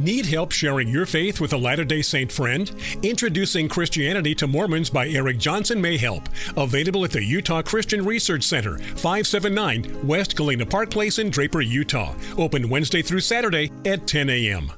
Need help sharing your faith with a Latter day Saint friend? Introducing Christianity to Mormons by Eric Johnson may help. Available at the Utah Christian Research Center, 579 West Galena Park Place in Draper, Utah. Open Wednesday through Saturday at 10 a.m.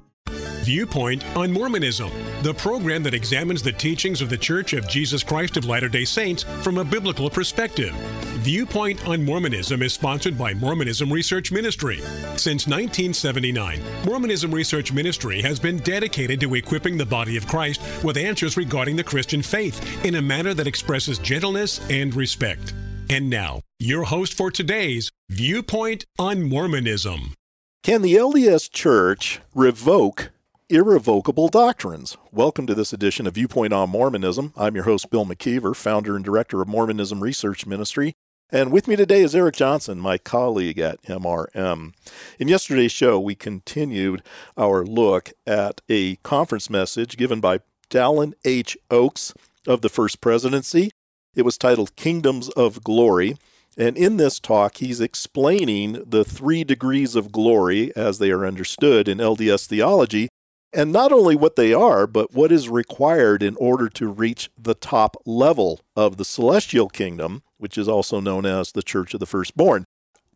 Viewpoint on Mormonism, the program that examines the teachings of the Church of Jesus Christ of Latter day Saints from a biblical perspective. Viewpoint on Mormonism is sponsored by Mormonism Research Ministry. Since 1979, Mormonism Research Ministry has been dedicated to equipping the body of Christ with answers regarding the Christian faith in a manner that expresses gentleness and respect. And now, your host for today's Viewpoint on Mormonism. Can the LDS Church revoke irrevocable doctrines. Welcome to this edition of Viewpoint on Mormonism. I'm your host, Bill McKeever, founder and director of Mormonism Research Ministry. And with me today is Eric Johnson, my colleague at MRM. In yesterday's show, we continued our look at a conference message given by Dallin H. Oaks of the First Presidency. It was titled Kingdoms of Glory. And in this talk, he's explaining the three degrees of glory as they are understood in LDS theology and not only what they are, but what is required in order to reach the top level of the celestial kingdom, which is also known as the Church of the Firstborn.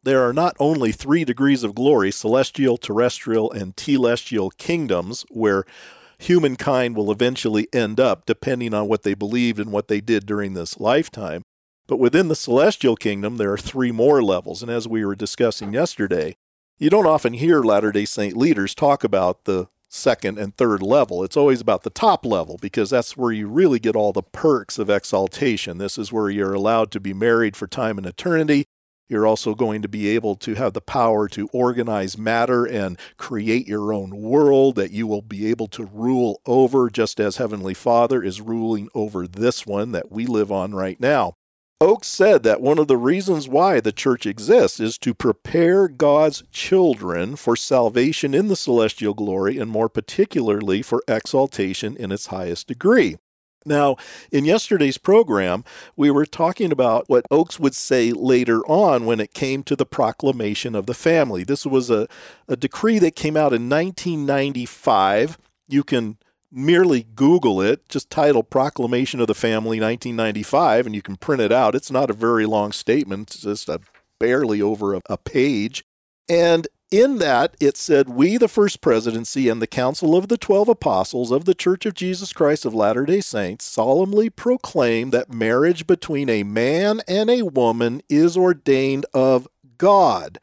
There are not only three degrees of glory celestial, terrestrial, and telestial kingdoms, where humankind will eventually end up, depending on what they believed and what they did during this lifetime. But within the celestial kingdom, there are three more levels. And as we were discussing yesterday, you don't often hear Latter day Saint leaders talk about the second and third level. It's always about the top level because that's where you really get all the perks of exaltation. This is where you're allowed to be married for time and eternity. You're also going to be able to have the power to organize matter and create your own world that you will be able to rule over, just as Heavenly Father is ruling over this one that we live on right now. Oaks said that one of the reasons why the church exists is to prepare God's children for salvation in the celestial glory and more particularly for exaltation in its highest degree. Now, in yesterday's program, we were talking about what Oaks would say later on when it came to the proclamation of the family. This was a, a decree that came out in 1995. You can merely Google it, just title Proclamation of the Family 1995, and you can print it out. It's not a very long statement, it's just a, barely over a, a page. And in that, it said, We, the First Presidency, and the Council of the Twelve Apostles of the Church of Jesus Christ of Latter day Saints solemnly proclaim that marriage between a man and a woman is ordained of God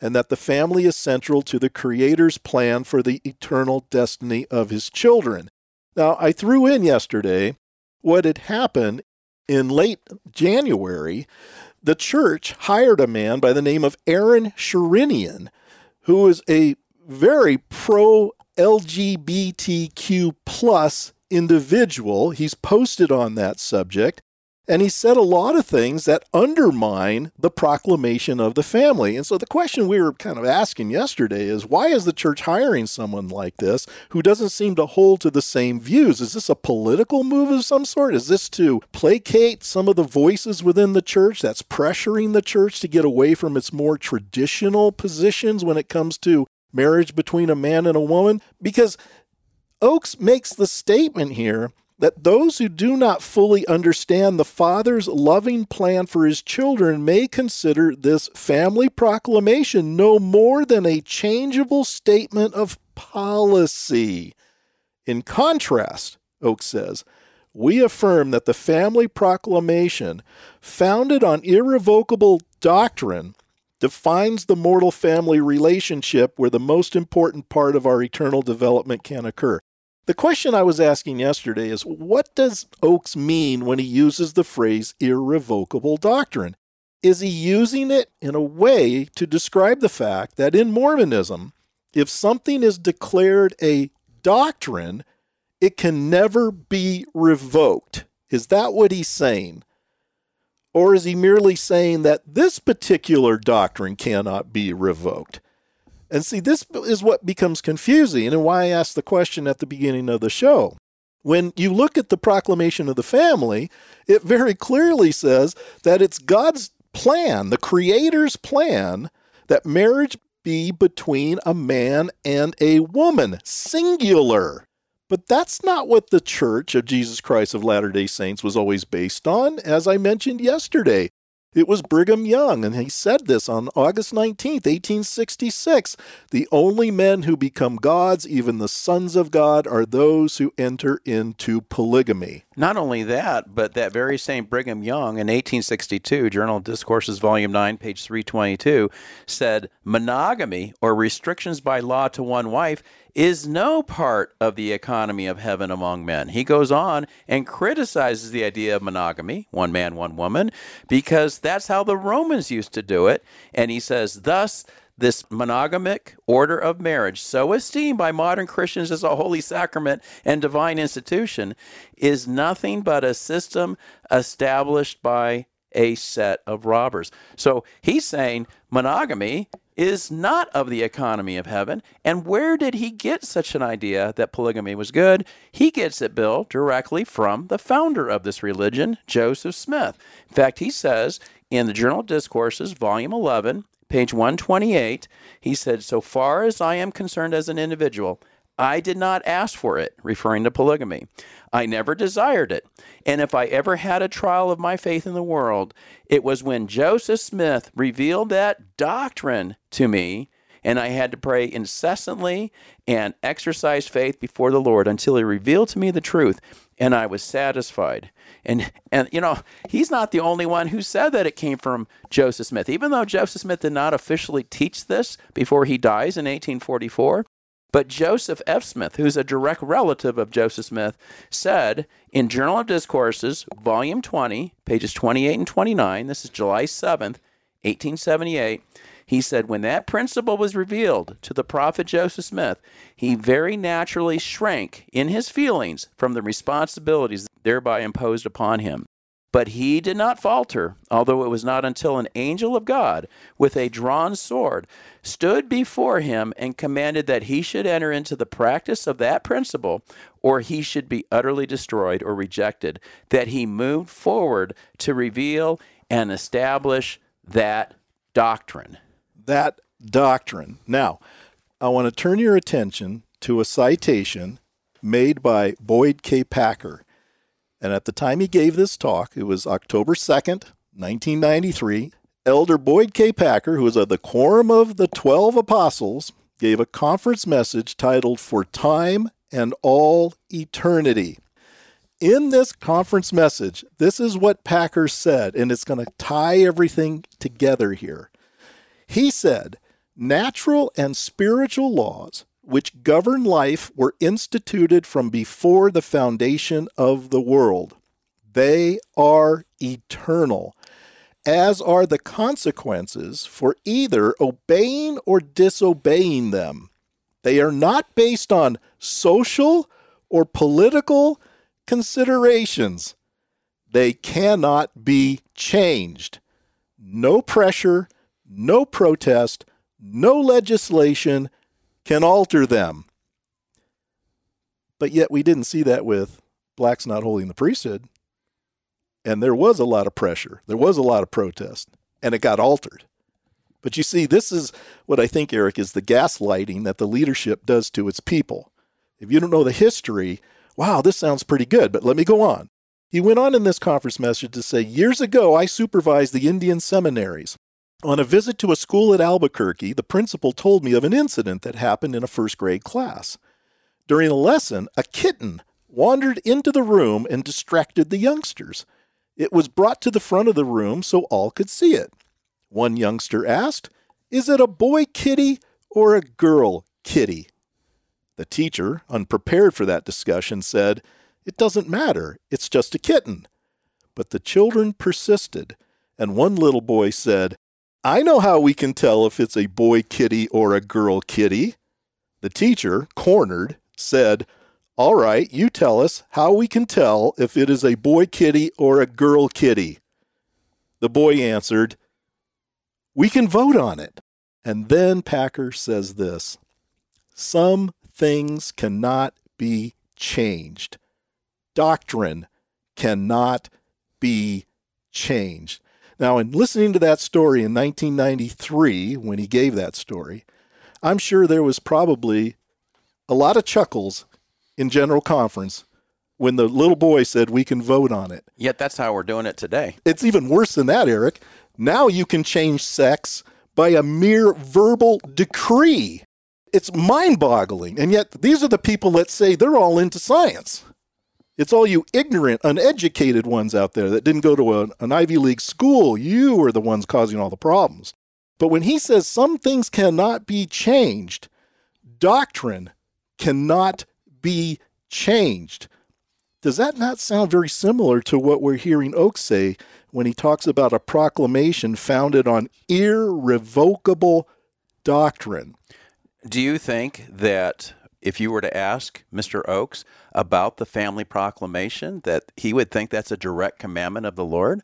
and that the family is central to the Creator's plan for the eternal destiny of His children. Now, I threw in yesterday what had happened in late January. The church hired a man by the name of Aaron Sherinian, who is a very pro LGBTQ plus individual. He's posted on that subject. And he said a lot of things that undermine the proclamation of the family. And so the question we were kind of asking yesterday is why is the church hiring someone like this who doesn't seem to hold to the same views? Is this a political move of some sort? Is this to placate some of the voices within the church that's pressuring the church to get away from its more traditional positions when it comes to marriage between a man and a woman? Because Oaks makes the statement here that those who do not fully understand the Father's loving plan for his children may consider this family proclamation no more than a changeable statement of policy. In contrast, Oaks says, we affirm that the family proclamation, founded on irrevocable doctrine, defines the mortal family relationship where the most important part of our eternal development can occur. The question I was asking yesterday is what does Oaks mean when he uses the phrase irrevocable doctrine? Is he using it in a way to describe the fact that in Mormonism, if something is declared a doctrine, it can never be revoked? Is that what he's saying? Or is he merely saying that this particular doctrine cannot be revoked? And see, this is what becomes confusing and why I asked the question at the beginning of the show. When you look at the proclamation of the family, it very clearly says that it's God's plan, the Creator's plan, that marriage be between a man and a woman, singular. But that's not what the Church of Jesus Christ of Latter day Saints was always based on, as I mentioned yesterday. It was Brigham Young, and he said this on August 19th, 1866. The only men who become gods, even the sons of God, are those who enter into polygamy. Not only that, but that very same Brigham Young in 1862, Journal of Discourses, Volume 9, page 322, said monogamy or restrictions by law to one wife is no part of the economy of heaven among men. He goes on and criticizes the idea of monogamy, one man, one woman, because that's how the Romans used to do it. And he says, thus, this monogamic order of marriage, so esteemed by modern Christians as a holy sacrament and divine institution, is nothing but a system established by a set of robbers. So he's saying monogamy is not of the economy of heaven. And where did he get such an idea that polygamy was good? He gets it, Bill, directly from the founder of this religion, Joseph Smith. In fact, he says in the Journal of Discourses, volume 11, page 128, he said, So far as I am concerned as an individual, I did not ask for it, referring to polygamy. I never desired it. And if I ever had a trial of my faith in the world, it was when Joseph Smith revealed that doctrine to me, and I had to pray incessantly and exercise faith before the Lord until he revealed to me the truth, and I was satisfied. And and you know, he's not the only one who said that it came from Joseph Smith. Even though Joseph Smith did not officially teach this before he dies in 1844, but Joseph F. Smith, who's a direct relative of Joseph Smith, said in Journal of Discourses, Volume 20, pages 28 and 29, this is July 7th, 1878, he said, when that principle was revealed to the prophet Joseph Smith, he very naturally shrank in his feelings from the responsibilities thereby imposed upon him. But he did not falter, although it was not until an angel of God, with a drawn sword, stood before him and commanded that he should enter into the practice of that principle, or he should be utterly destroyed or rejected, that he moved forward to reveal and establish that doctrine. That doctrine. Now, I want to turn your attention to a citation made by Boyd K. Packer. And at the time he gave this talk, it was October 2nd, 1993. Elder Boyd K. Packer, who was of the Quorum of the Twelve Apostles, gave a conference message titled For Time and All Eternity. In this conference message, this is what Packer said, and it's going to tie everything together here. He said, Natural and spiritual laws which govern life were instituted from before the foundation of the world. They are eternal, as are the consequences for either obeying or disobeying them. They are not based on social or political considerations. They cannot be changed. No pressure, no protest, no legislation can alter them. But yet we didn't see that with blacks not holding the priesthood. And there was a lot of pressure, there was a lot of protest, and it got altered. But you see, this is what I think, Eric, is the gaslighting that the leadership does to its people. If you don't know the history, wow, this sounds pretty good, but let me go on. He went on in this conference message to say, Years ago, I supervised the Indian seminaries. On a visit to a school at Albuquerque, the principal told me of an incident that happened in a first grade class. During a lesson, a kitten wandered into the room and distracted the youngsters. It was brought to the front of the room so all could see it. One youngster asked, Is it a boy kitty or a girl kitty? The teacher, unprepared for that discussion, said, It doesn't matter, it's just a kitten. But the children persisted, and one little boy said, I know how we can tell if it's a boy kitty or a girl kitty. The teacher, cornered, said, All right, you tell us how we can tell if it is a boy kitty or a girl kitty. The boy answered, We can vote on it. And then Packer says this Some things cannot be changed. Doctrine cannot be changed. Now, in listening to that story in 1993, when he gave that story, I'm sure there was probably a lot of chuckles in General Conference when the little boy said we can vote on it. Yet that's how we're doing it today. It's even worse than that, Eric. Now you can change sex by a mere verbal decree. It's mind boggling. And yet, these are the people that say they're all into science. It's all you ignorant, uneducated ones out there that didn't go to a, an Ivy League school. You are the ones causing all the problems. But when he says some things cannot be changed, doctrine cannot be changed. Does that not sound very similar to what we're hearing Oaks say when he talks about a proclamation founded on irrevocable doctrine? Do you think that if you were to ask Mr. Oaks about the family proclamation, that he would think that's a direct commandment of the Lord?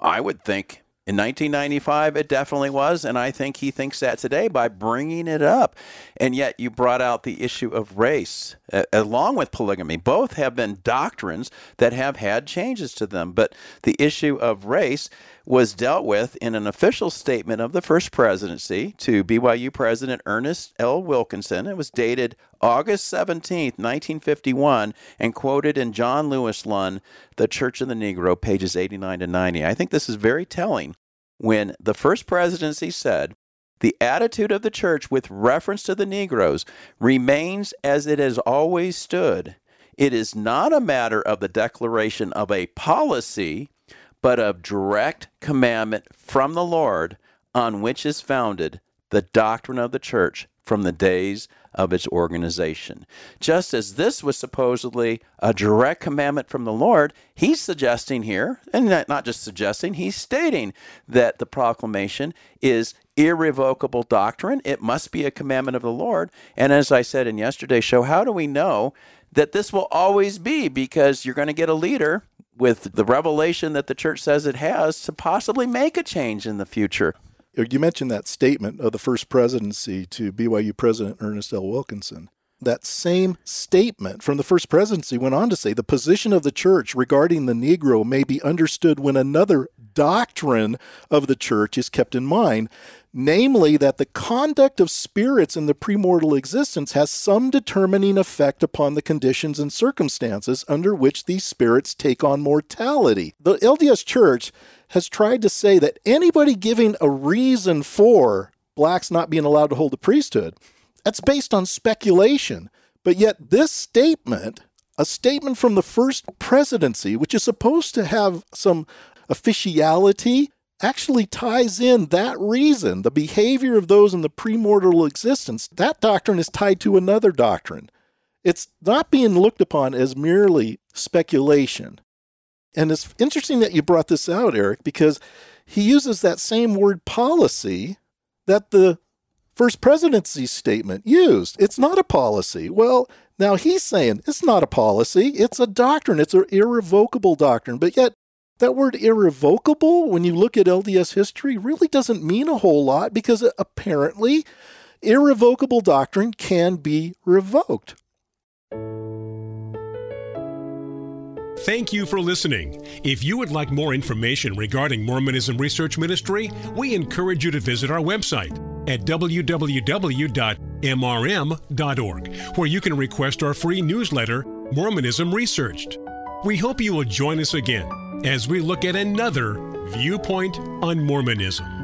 I would think in 1995, it definitely was, and I think he thinks that today by bringing it up. And yet, you brought out the issue of race uh, along with polygamy. Both have been doctrines that have had changes to them, but the issue of race was dealt with in an official statement of the first presidency to BYU President Ernest L. Wilkinson. It was dated August 17, 1951, and quoted in John Lewis Lund, The Church of the Negro, pages 89 to 90. I think this is very telling when the first presidency said, the attitude of the church with reference to the Negroes remains as it has always stood. It is not a matter of the declaration of a policy but of direct commandment from the Lord, on which is founded the doctrine of the church from the days of its organization. Just as this was supposedly a direct commandment from the Lord, he's suggesting here, and not just suggesting, he's stating that the proclamation is irrevocable doctrine. It must be a commandment of the Lord. And as I said in yesterday's show, how do we know that this will always be? Because you're going to get a leader with the revelation that the church says it has to possibly make a change in the future. You mentioned that statement of the first presidency to BYU President Ernest L. Wilkinson. That same statement from the first presidency went on to say the position of the church regarding the Negro may be understood when another doctrine of the church is kept in mind, namely that the conduct of spirits in the premortal existence has some determining effect upon the conditions and circumstances under which these spirits take on mortality. The LDS Church has tried to say that anybody giving a reason for blacks not being allowed to hold the priesthood, that's based on speculation. But yet, this statement, a statement from the first presidency, which is supposed to have some officiality actually ties in that reason, the behavior of those in the premortal existence. That doctrine is tied to another doctrine. It's not being looked upon as merely speculation. And it's interesting that you brought this out, Eric, because he uses that same word policy that the first presidency statement used. It's not a policy. Well, now he's saying it's not a policy, it's a doctrine, it's an irrevocable doctrine. But yet, that word irrevocable, when you look at LDS history, really doesn't mean a whole lot because apparently irrevocable doctrine can be revoked. Thank you for listening. If you would like more information regarding Mormonism Research Ministry, we encourage you to visit our website at www.mrm.org, where you can request our free newsletter, Mormonism Researched. We hope you will join us again as we look at another viewpoint on Mormonism.